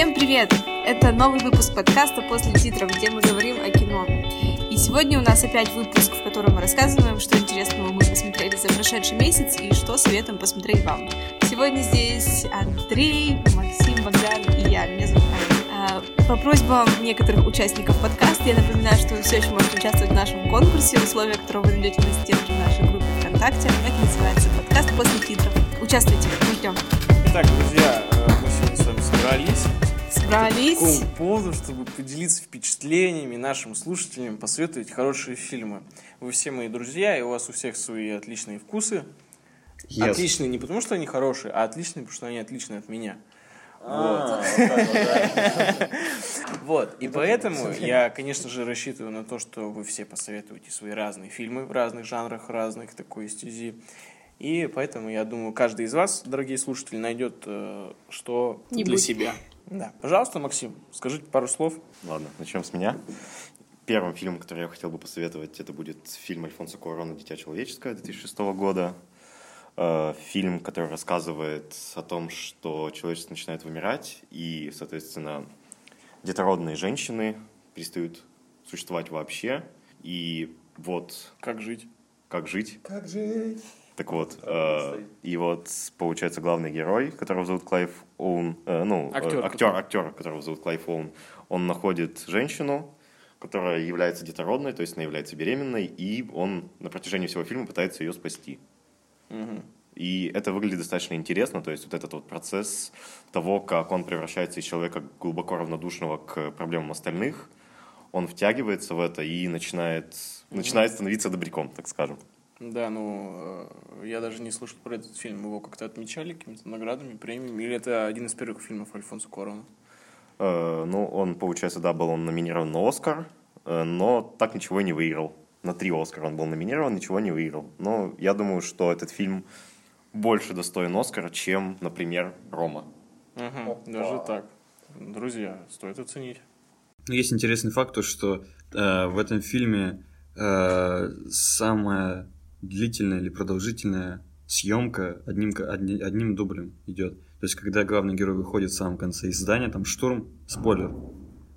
Всем привет! Это новый выпуск подкаста «После титров», где мы говорим о кино. И сегодня у нас опять выпуск, в котором мы рассказываем, что интересного мы посмотрели за прошедший месяц и что советуем посмотреть вам. Сегодня здесь Андрей, Максим, Богдан и я. Меня зовут. А, по просьбам некоторых участников подкаста я напоминаю, что вы все еще можете участвовать в нашем конкурсе, условия которого вы найдете на стенке нашей группе ВКонтакте. Это называется подкаст «После титров». Участвуйте, мы ждем. Итак, друзья, э, мы сегодня с вами собрались. Собрались. По такому поводу, чтобы поделиться впечатлениями нашим слушателям, посоветовать хорошие фильмы. Вы все мои друзья, и у вас у всех свои отличные вкусы. Yes. Отличные не потому, что они хорошие, а отличные, потому что они отличные от меня. А, Вот, и поэтому я, конечно же, рассчитываю на то, что вы все посоветуете свои разные фильмы в разных жанрах, разных такой стези. И поэтому я думаю, каждый из вас, дорогие слушатели, найдет э, что для себя. Да. Пожалуйста, Максим, скажите пару слов. Ладно, начнем с меня. Первым фильмом, который я хотел бы посоветовать, это будет фильм Альфонса Куарона «Дитя человеческое» 2006 года. Э, Фильм, который рассказывает о том, что человечество начинает вымирать, и, соответственно, детородные женщины перестают существовать вообще. И вот Как жить? как жить. Как жить? Так вот, э, и вот получается главный герой, которого зовут Клайв Оуэн, э, ну, э, Актер актер, актер, которого зовут Клайв Оуэн, он находит женщину, которая является детородной, то есть она является беременной, и он на протяжении всего фильма пытается ее спасти. И это выглядит достаточно интересно, то есть вот этот вот процесс того, как он превращается из человека глубоко равнодушного к проблемам остальных, он втягивается в это и начинает, начинает становиться добряком, так скажем. Да, ну, э, я даже не слышал про этот фильм. Его как-то отмечали какими-то наградами, премиями? Или это один из первых фильмов Альфонса Куарона? Э, Ну, он, получается, да, был он номинирован на Оскар, э, но так ничего и не выиграл. На три Оскара он был номинирован, ничего не выиграл. Но я думаю, что этот фильм больше достоин Оскара, чем, например, Рома. Мгм, Даже так. Друзья, стоит оценить. Ну, Есть интересный факт, то, что э, в этом фильме э, самая длительная или продолжительная съемка одним, одни- одним дублем идет. То есть, когда главный герой выходит в самом конце из здания, там штурм, спойлер,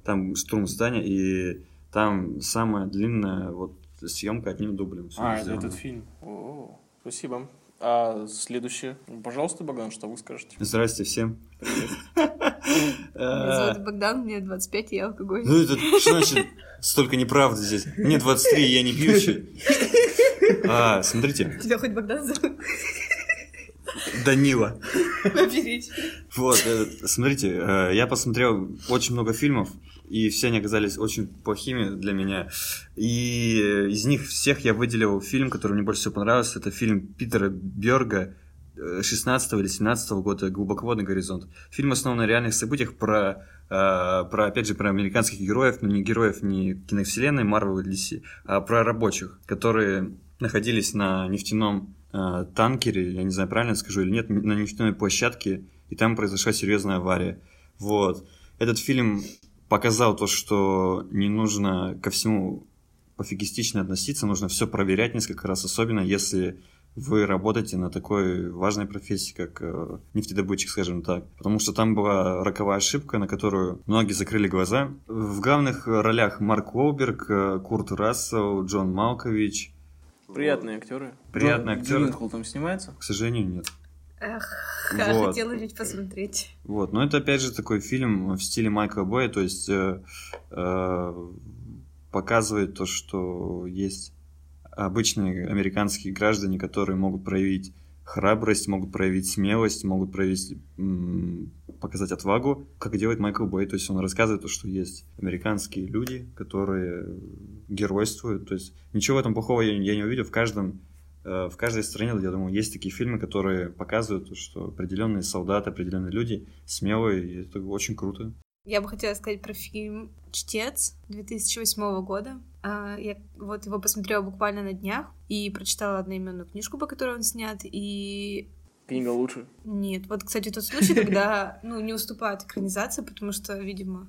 там штурм здания, и там самая длинная вот съемка одним дублем. А, это сделано. этот фильм. О, спасибо. А следующее? Пожалуйста, Богдан, что вы скажете? Здрасте всем. Меня Э, зовут Богдан, мне 25, и я алкоголь. Ну это что значит столько неправды здесь? Мне 23, я не пьющий. А, смотрите, Тебя хоть Богдан зовут? Данила. Вот, э, смотрите, э, я посмотрел очень много фильмов, и все они оказались очень плохими для меня. И э, из них всех я выделил фильм, который мне больше всего понравился. Это фильм Питера Берга 16 или 17 года «Глубоководный горизонт». Фильм основан на реальных событиях про, э, про, опять же, про американских героев, но не героев не киновселенной Marvel или DC, а про рабочих, которые находились на нефтяном э, танкере, я не знаю, правильно скажу или нет, на нефтяной площадке, и там произошла серьезная авария. Вот. Этот фильм показал то, что не нужно ко всему пофигистично относиться, нужно все проверять несколько раз, особенно если вы работаете на такой важной профессии, как э, нефтедобытчик, скажем так. Потому что там была роковая ошибка, на которую многие закрыли глаза. В главных ролях Марк Уолберг, э, Курт Рассел, Джон Малкович. Приятные актеры. Приятные Джон актеры. Джилленхол там снимается? К сожалению, нет. Эх, Вот. хотела ведь посмотреть. Вот, но это опять же такой фильм в стиле Майкла Боя, то есть э, э, показывает то, что есть обычные американские граждане, которые могут проявить храбрость, могут проявить смелость, могут проявить, показать отвагу, как делает Майкл Бой. То есть он рассказывает то, что есть американские люди, которые геройствуют. То есть ничего в этом плохого я, я не увидел. В каждом э, в каждой стране, я думаю, есть такие фильмы, которые показывают, то, что определенные солдаты, определенные люди смелые, и это очень круто. Я бы хотела сказать про фильм «Чтец» 2008 года. А, Я вот его посмотрела буквально на днях и прочитала одноименную книжку, по которой он снят, и Книга лучше. Нет, вот, кстати, тот случай, когда, ну, не уступает экранизация, потому что, видимо,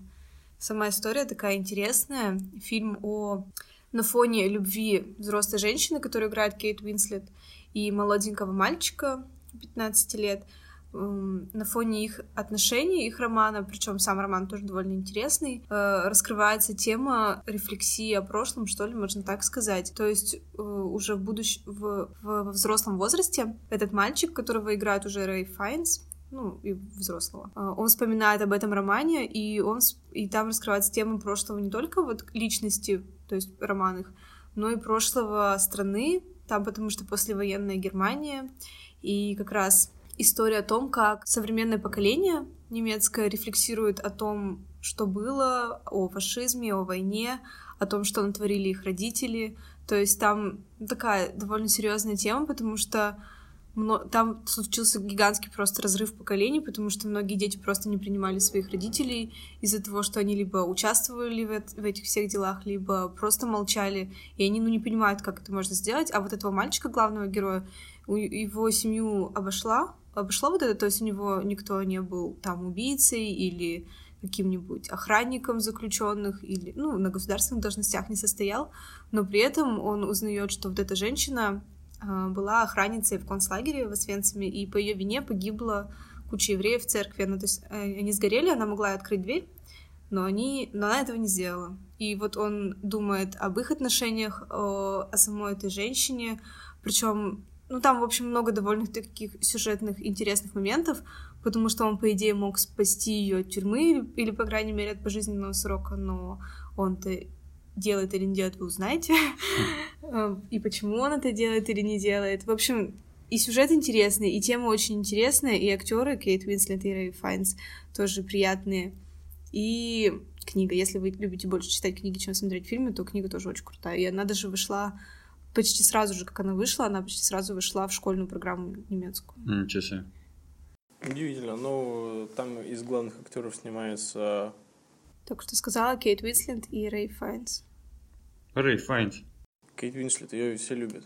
сама история такая интересная. Фильм о на фоне любви взрослой женщины, которую играет Кейт Уинслет, и молоденького мальчика 15 лет. На фоне их отношений, их романа, причем сам роман тоже довольно интересный, э, раскрывается тема рефлексии о прошлом, что ли, можно так сказать. То есть э, уже в будущем, в, во взрослом возрасте этот мальчик, которого играет уже Рэй Файнс, ну, и взрослого. Э, он вспоминает об этом романе, и, он, и там раскрывается тема прошлого не только вот личности, то есть роман их, но и прошлого страны, там потому что послевоенная Германия, и как раз история о том, как современное поколение немецкое рефлексирует о том, что было, о фашизме, о войне, о том, что натворили их родители. То есть там такая довольно серьезная тема, потому что там случился гигантский просто разрыв поколений, потому что многие дети просто не принимали своих родителей из-за того, что они либо участвовали в, этих всех делах, либо просто молчали, и они ну, не понимают, как это можно сделать. А вот этого мальчика, главного героя, его семью обошла, обошло вот это, то есть у него никто не был там убийцей или каким-нибудь охранником заключенных или, ну, на государственных должностях не состоял, но при этом он узнает, что вот эта женщина э, была охранницей в концлагере в Освенциме, и по ее вине погибла куча евреев в церкви. Ну, то есть э, они сгорели, она могла открыть дверь, но, они, но она этого не сделала. И вот он думает об их отношениях, о, о самой этой женщине, причем ну, там, в общем, много довольно таких сюжетных интересных моментов, потому что он, по идее, мог спасти ее от тюрьмы или, по крайней мере, от пожизненного срока, но он-то делает или не делает, вы узнаете. И почему он это делает или не делает. В общем, и сюжет интересный, и тема очень интересная, и актеры Кейт Уинслет и Рэй Файнс тоже приятные. И книга. Если вы любите больше читать книги, чем смотреть фильмы, то книга тоже очень крутая. И она даже вышла почти сразу же, как она вышла, она почти сразу вышла в школьную программу немецкую. Ничего себе. Удивительно. Ну, там из главных актеров снимается... Только что сказала Кейт Уинслет и Рэй Файнс. Рэй Файнс. Кейт Уинслет, ее все любят.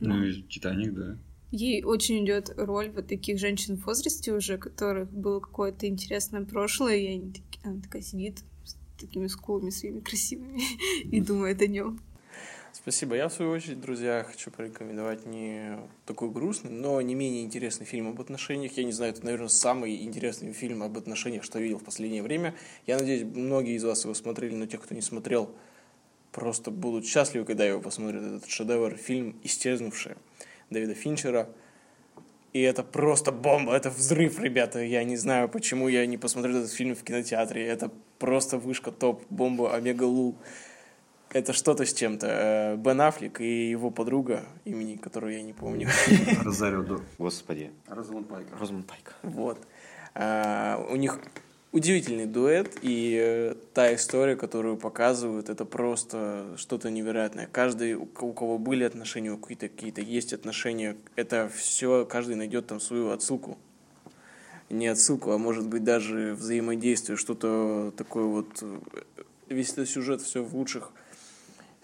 Ну, и Титаник, да. Ей очень идет роль вот таких женщин в возрасте уже, которых было какое-то интересное прошлое, и они, она такая сидит с такими скулами своими красивыми и думает о нем. Спасибо. Я, в свою очередь, друзья, хочу порекомендовать не такой грустный, но не менее интересный фильм об отношениях. Я не знаю, это, наверное, самый интересный фильм об отношениях, что я видел в последнее время. Я надеюсь, многие из вас его смотрели, но те, кто не смотрел, просто будут счастливы, когда его посмотрят. Этот шедевр, фильм «Исчезнувшие» Дэвида Финчера. И это просто бомба, это взрыв, ребята. Я не знаю, почему я не посмотрел этот фильм в кинотеатре. Это просто вышка топ, бомба, омега лул это что-то с чем-то. Э, Бен Аффлек и его подруга, имени которую я не помню. Розарио Господи. Розамунд Пайк. Розамунд Пайк. Вот. А, у них удивительный дуэт, и э, та история, которую показывают, это просто что-то невероятное. Каждый, у кого были отношения, у какие-то какие-то есть отношения, это все, каждый найдет там свою отсылку. Не отсылку, а может быть даже взаимодействие, что-то такое вот. Э, весь этот сюжет все в лучших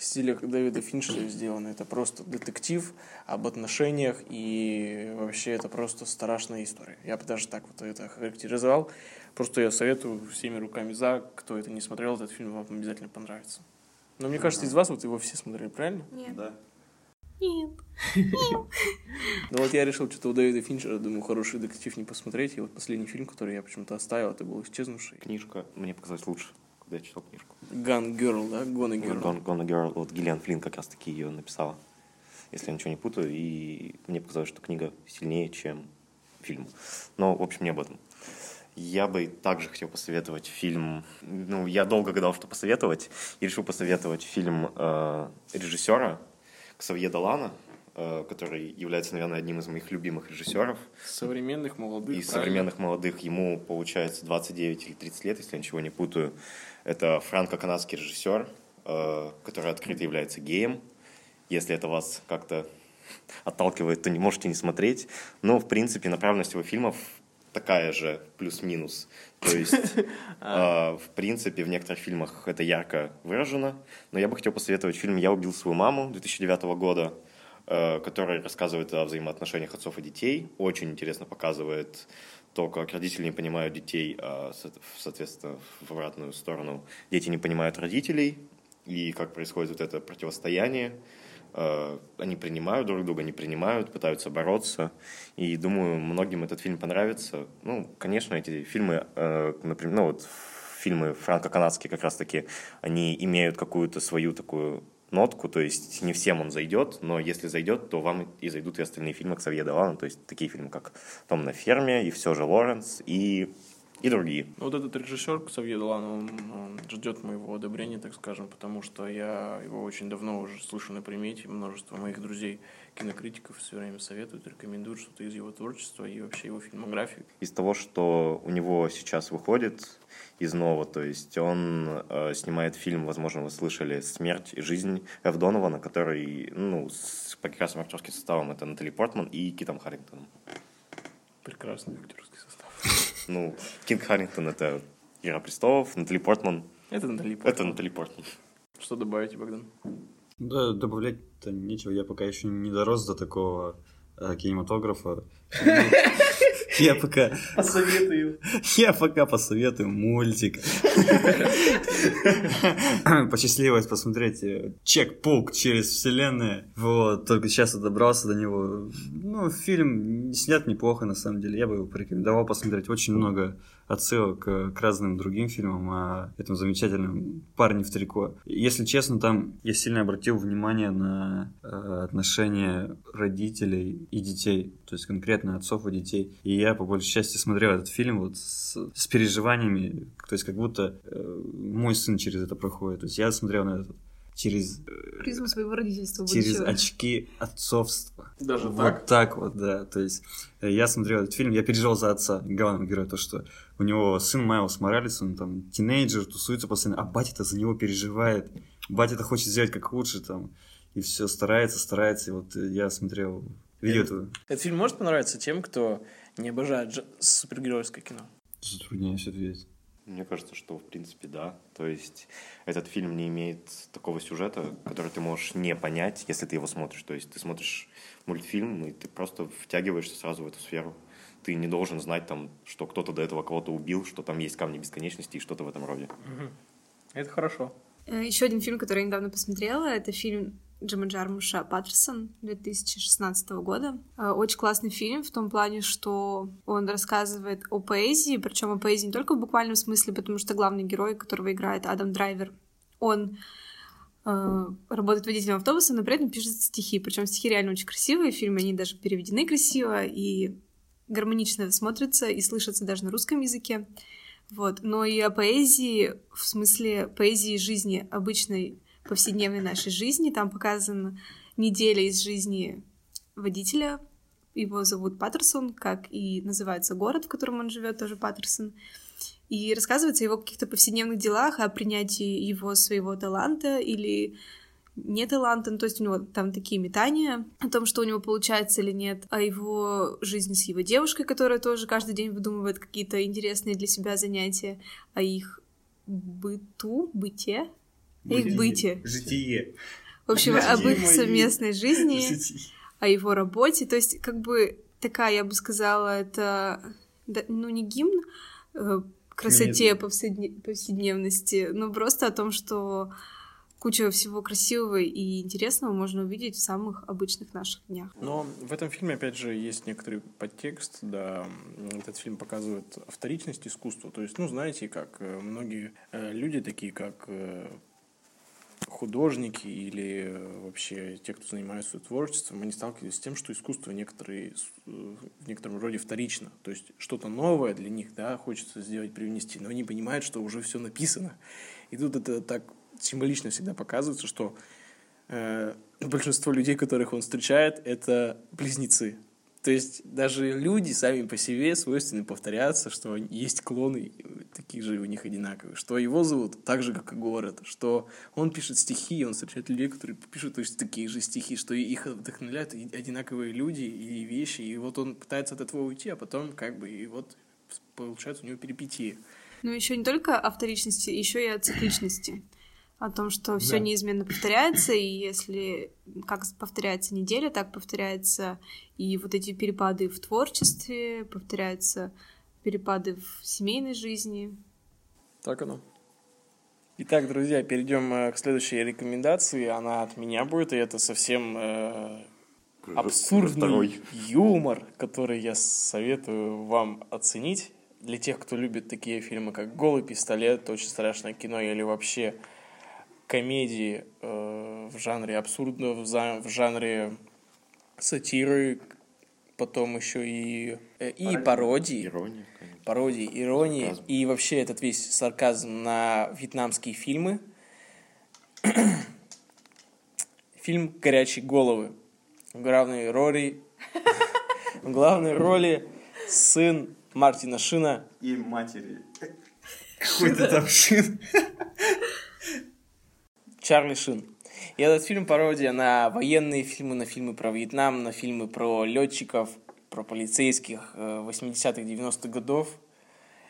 стилях Дэвида Финчера сделано. Это просто детектив об отношениях, и вообще это просто страшная история. Я бы даже так вот это характеризовал. Просто я советую всеми руками за, кто это не смотрел, этот фильм вам обязательно понравится. Но мне кажется, из вас вот его все смотрели, правильно? Нет. Да. Нет. Ну вот я решил что-то у Дэвида Финчера, думаю, хороший детектив не посмотреть. И вот последний фильм, который я почему-то оставил, это был «Исчезнувший». Книжка мне показалась лучше когда я читал книжку. Gun Girl, да? Gonna Girl. Gone, Gone Girl. Вот Гиллиан Флинн как раз-таки ее написала, если я ничего не путаю. И мне показалось, что книга сильнее, чем фильм. Но, в общем, не об этом. Я бы также хотел посоветовать фильм... Ну, я долго гадал, что посоветовать. И решил посоветовать фильм э, режиссера Ксавье Далана, который является, наверное, одним из моих любимых режиссеров. Современных молодых. И современных молодых. Ему, получается, 29 или 30 лет, если я ничего не путаю. Это франко-канадский режиссер, э, который открыто является геем. Если это вас как-то отталкивает, то не можете не смотреть. Но, в принципе, направленность его фильмов такая же, плюс-минус. То есть, э, в принципе, в некоторых фильмах это ярко выражено. Но я бы хотел посоветовать фильм «Я убил свою маму» 2009 года, э, который рассказывает о взаимоотношениях отцов и детей. Очень интересно показывает то, как родители не понимают детей, а, соответственно, в обратную сторону дети не понимают родителей, и как происходит вот это противостояние. э, они принимают друг друга, не принимают, пытаются бороться. И думаю, многим этот фильм понравится. Ну, конечно, эти фильмы, э, например, ну вот фильмы франко-канадские как раз-таки, они имеют какую-то свою такую нотку, то есть не всем он зайдет, но если зайдет, то вам и зайдут и остальные фильмы Ксавье Далана, то есть такие фильмы, как «Том на ферме», и все же Лоренс, и и другие. Ну, вот этот режиссер Ксавье Долан, он, он ждет моего одобрения, так скажем, потому что я его очень давно уже слышу на примете, множество моих друзей кинокритиков все время советуют, рекомендуют что-то из его творчества и вообще его фильмографии. Из того, что у него сейчас выходит из нового, то есть он э, снимает фильм, возможно, вы слышали «Смерть и жизнь» Эв Донована, который, ну, с прекрасным актерским составом, это Натали Портман и Китом Харрингтоном. Прекрасный актерский состав. Ну, Кит Харрингтон — это «Игра престолов», Натали Портман Это Натали Портман. Это Натали Портман. Что добавите, Богдан? Да, добавлять-то нечего. Я пока еще не дорос до такого э, кинематографа. Я пока... Посоветую. Я пока посоветую мультик. Посчастливилось посмотреть э, Чек-паук через вселенную. Вот, только сейчас я добрался до него. Ну, фильм снят неплохо, на самом деле. Я бы его порекомендовал посмотреть. Очень много отсылок к, разным другим фильмам о этом замечательном парне в трико. Если честно, там я сильно обратил внимание на э, отношения родителей и детей, то есть конкретно отцов и детей. И я по большей части смотрел этот фильм вот с, с переживаниями, то есть как будто э, мой сын через это проходит. То есть я смотрел на этот через... э, Призму своего родительства через будущего. очки отцовства. Даже вот так? так вот, да. То есть э, я смотрел этот фильм, я переживал за отца, главного героя, то, что у него сын Майлз Моралес, он там тинейджер, тусуется постоянно, а батя-то за него переживает. Батя-то хочет сделать как лучше там. И все старается, старается. И вот э, я смотрел видео этого. Этот фильм может понравиться тем, кто не обожает супергеройское кино. Затрудняюсь ответить. Мне кажется, что в принципе да. То есть этот фильм не имеет такого сюжета, который ты можешь не понять, если ты его смотришь. То есть ты смотришь мультфильм, и ты просто втягиваешься сразу в эту сферу. Ты не должен знать там, что кто-то до этого кого-то убил, что там есть камни бесконечности и что-то в этом роде. Это хорошо. Еще один фильм, который я недавно посмотрела, это фильм Джима Джармуша «Паттерсон» 2016 года. Э, Очень классный фильм в том плане, что он рассказывает о поэзии, причем о поэзии не только в буквальном смысле, потому что главный герой, которого играет Адам Драйвер, он э, работает водителем автобуса, но при этом пишет стихи. Причем стихи реально очень красивые, в они даже переведены красиво и гармонично это смотрится и слышится даже на русском языке. Вот. Но и о поэзии, в смысле поэзии жизни, обычной повседневной нашей жизни. Там показана неделя из жизни водителя. Его зовут Паттерсон, как и называется город, в котором он живет, тоже Паттерсон. И рассказывается о его каких-то повседневных делах, о принятии его своего таланта или не таланта, ну, то есть у него там такие метания о том, что у него получается или нет, о его жизни с его девушкой, которая тоже каждый день выдумывает какие-то интересные для себя занятия, о их быту, быте, их быте. Житие. В общем, об их совместной жизни, о его работе. То есть, как бы такая, я бы сказала, это да, ну не гимн э, красоте повседне- повседневности, но просто о том, что куча всего красивого и интересного можно увидеть в самых обычных наших днях. Но в этом фильме, опять же, есть некоторый подтекст, да, этот фильм показывает вторичность искусства, то есть, ну, знаете, как э, многие э, люди, такие как э, художники или э, вообще те, кто занимается творчеством, они сталкивались с тем, что искусство некоторые, э, в некотором роде вторично. То есть что-то новое для них, да, хочется сделать, привнести, но они понимают, что уже все написано. И тут это так символично всегда показывается, что э, большинство людей, которых он встречает, это близнецы. То есть даже люди сами по себе свойственны повторяться, что есть клоны такие же у них одинаковые, что его зовут так же, как и город, что он пишет стихи, он встречает людей, которые пишут точно такие же стихи, что их вдохновляют одинаковые люди и вещи, и вот он пытается от этого уйти, а потом как бы и вот получается у него перипетии. Но еще не только о вторичности, еще и о цикличности. О том, что все Да. неизменно повторяется, и если как повторяется неделя, так повторяются и вот эти перепады в творчестве, повторяются перепады в семейной жизни. Так оно. Итак, друзья, перейдем э, к следующей рекомендации. Она от меня будет, и это совсем э, абсурдный Второй. юмор, который я советую вам оценить. Для тех, кто любит такие фильмы, как «Голый пистолет», «Очень страшное кино» или вообще комедии э, в жанре абсурдного, в, за- в жанре сатиры, потом еще и, э, и пародии Ирония, конечно. пародии, иронии Сарказм. и вообще этот весь сарказм на вьетнамские фильмы. Фильм «Горячие головы». В главной роли, в главной роли сын Мартина Шина И матери. Какой-то там шин. Чарли Шин. И этот фильм пародия на военные фильмы, на фильмы про Вьетнам, на фильмы про летчиков, про полицейских э, 80-х, 90-х годов.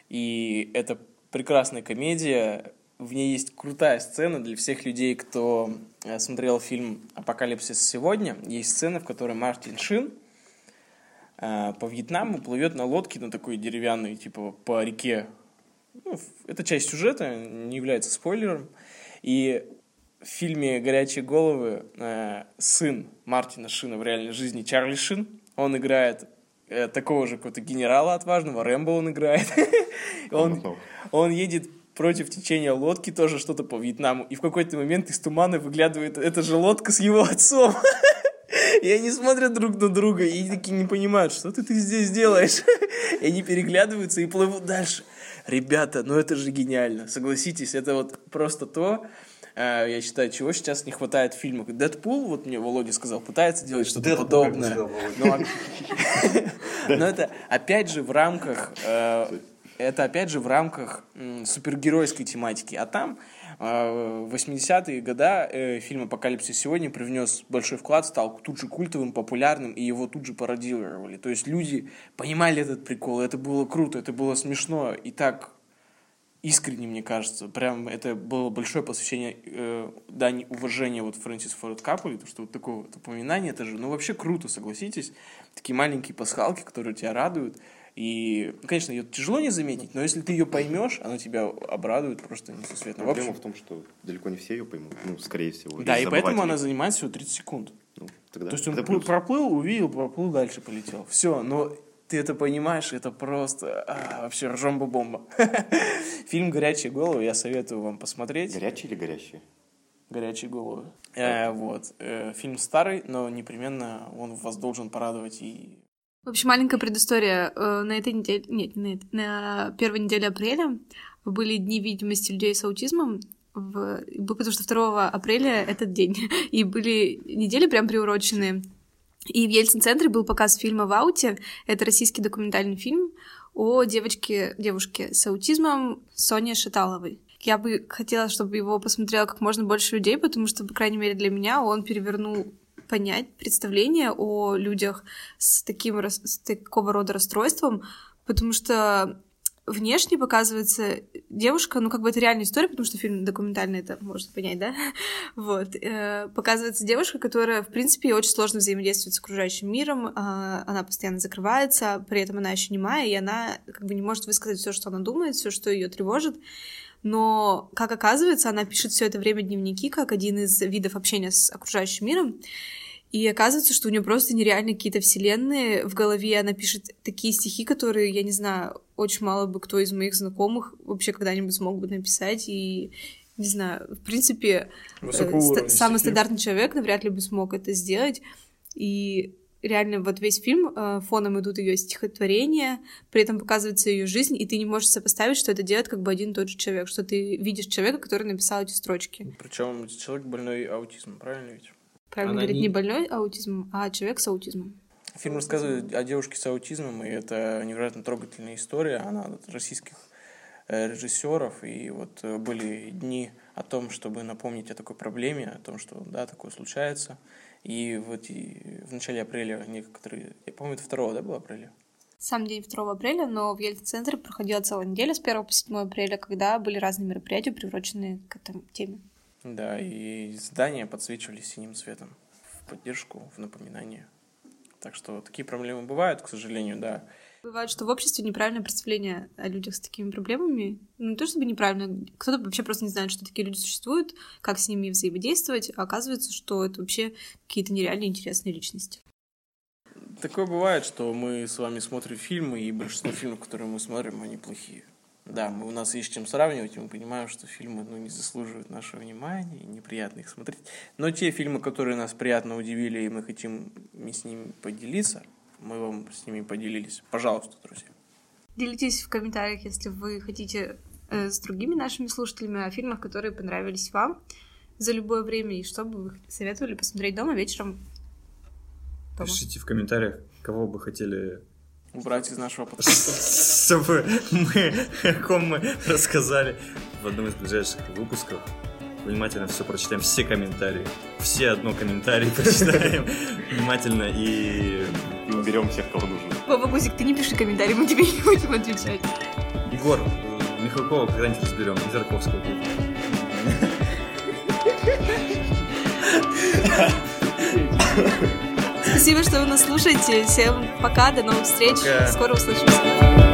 И это прекрасная комедия. В ней есть крутая сцена для всех людей, кто э, смотрел фильм «Апокалипсис сегодня». Есть сцена, в которой Мартин Шин э, по Вьетнаму плывет на лодке, на такой деревянной, типа по реке. Ну, это часть сюжета, не является спойлером. И в фильме «Горячие головы» э, сын Мартина Шина в реальной жизни Чарли Шин, он играет э, такого же какого-то генерала отважного, Рэмбо он играет. Он, он едет против течения лодки, тоже что-то по Вьетнаму, и в какой-то момент из тумана выглядывает эта же лодка с его отцом. И они смотрят друг на друга и такие не понимают, что ты, ты здесь делаешь. И они переглядываются и плывут дальше. Ребята, ну это же гениально. Согласитесь, это вот просто то, э, я считаю, чего сейчас не хватает в фильмах. Дэдпул, вот мне Володя сказал, пытается делать что-то Дэдпул, подобное. бы сказал Но это опять же в рамках э, это опять же в рамках супергеройской тематики. А там э, в 80-е годы э, фильм «Апокалипсис сегодня» привнес большой вклад, стал тут же культовым, популярным, и его тут же пародировали. То есть люди понимали этот прикол, это было круто, это было смешно, и так искренне, мне кажется. Прям это было большое посвящение э, дань уважения вот Фрэнсис Форд Капули, то что вот такое вот упоминание, это же, ну, вообще круто, согласитесь. Такие маленькие пасхалки, которые тебя радуют. И, ну, конечно, ее тяжело не заметить, но если ты ее поймешь, она тебя обрадует просто несусветно. В Проблема общем, в том, что далеко не все ее поймут. Ну, скорее всего. да, и поэтому она занимает всего 30 секунд. Ну, тогда, То есть он тогда плюс. проплыл, увидел, проплыл, дальше полетел. Все, но ты это понимаешь, это просто а, вообще ржомба-бомба. Фильм «Горячие головы» я советую вам посмотреть. Горячие или горящие? «Горячие головы». Э, вот. Э, фильм старый, но непременно он вас должен порадовать и В общем, маленькая предыстория. Э, На этой неделе, нет, не на, этой, на первой неделе апреля были дни видимости людей с аутизмом, в... потому что 2 апреля этот день. И были недели прям приуроченные. И в Ельцин-центре был показ фильма «В ауте». Это российский документальный фильм о девочке, девушке с аутизмом Соне Шаталовой. Я бы хотела, чтобы его посмотрело как можно больше людей, потому что, по крайней мере, для меня он перевернул понять представление о людях с таким с такого рода расстройством, потому что внешне показывается девушка, ну как бы это реальная история, потому что фильм документальный, это можно понять, да? Вот. Э, Показывается девушка, которая, в принципе, очень сложно взаимодействовать с окружающим миром, а, она постоянно закрывается, при этом она еще немая, и она как бы не может высказать все, что она думает, все, что ее тревожит. Но, как оказывается, она пишет все это время дневники, как один из видов общения с окружающим миром. И оказывается, что у нее просто нереально какие-то вселенные в голове. Она пишет такие стихи, которые, я не знаю, очень мало бы кто из моих знакомых вообще когда-нибудь смог бы написать. И, не знаю, в принципе, э, уровня самый стихи. стандартный человек навряд ли бы смог это сделать. И реально вот весь фильм, э, фоном идут ее стихотворения, при этом показывается ее жизнь, и ты не можешь сопоставить, что это делает как бы один и тот же человек, что ты видишь человека, который написал эти строчки. Причем человек больной аутизмом, правильно ведь? Правильно Она говорит, не- не больной аутизмом, а человек с аутизмом. Фильм рассказывает о девушке с аутизмом, и это невероятно трогательная история. Она от российских э, режиссеров, и вот э, были дни о том, чтобы напомнить о такой проблеме, о том, что да, такое случается. И вот и в начале апреля некоторые, я помню, это 2 да, было апреля? Сам день 2 апреля, но в Ельцин-центре проходила целая неделя с 1 по 7 апреля, когда были разные мероприятия, приуроченные к этой теме. Да, и здания подсвечивали синим цветом в поддержку, в напоминание. Так что такие проблемы бывают, к сожалению, да. Бывает, что в обществе неправильное представление о людях с такими проблемами. Ну, не то чтобы неправильно, кто-то вообще просто не знает, что такие люди существуют, как с ними взаимодействовать, а оказывается, что это вообще какие-то нереально интересные личности. Такое бывает, что мы с вами смотрим фильмы, и большинство фильмов, которые мы смотрим, они плохие. Да, мы, у нас есть чем сравнивать, и мы понимаем, что фильмы ну, не заслуживают нашего внимания, и неприятно их смотреть. Но те фильмы, которые нас приятно удивили, и мы хотим с ними поделиться, мы вам с ними поделились. Пожалуйста, друзья. Делитесь в комментариях, если вы хотите э, с другими нашими слушателями о фильмах, которые понравились вам за любое время, и что бы вы советовали посмотреть дома вечером. Дома. Пишите в комментариях, кого бы хотели убрать из нашего подкаста. Чтобы мы, о ком мы рассказали в одном из ближайших выпусков. Внимательно все прочитаем, все комментарии. Все одно комментарии прочитаем внимательно и и уберем тех, кого нужно. Вова Гузик, ты не пиши комментарий, мы тебе не будем отвечать. Егор, Михалкова когда-нибудь разберем, и Зарковского. Спасибо, что вы нас слушаете. Всем пока, до новых встреч. Пока. Скоро услышимся.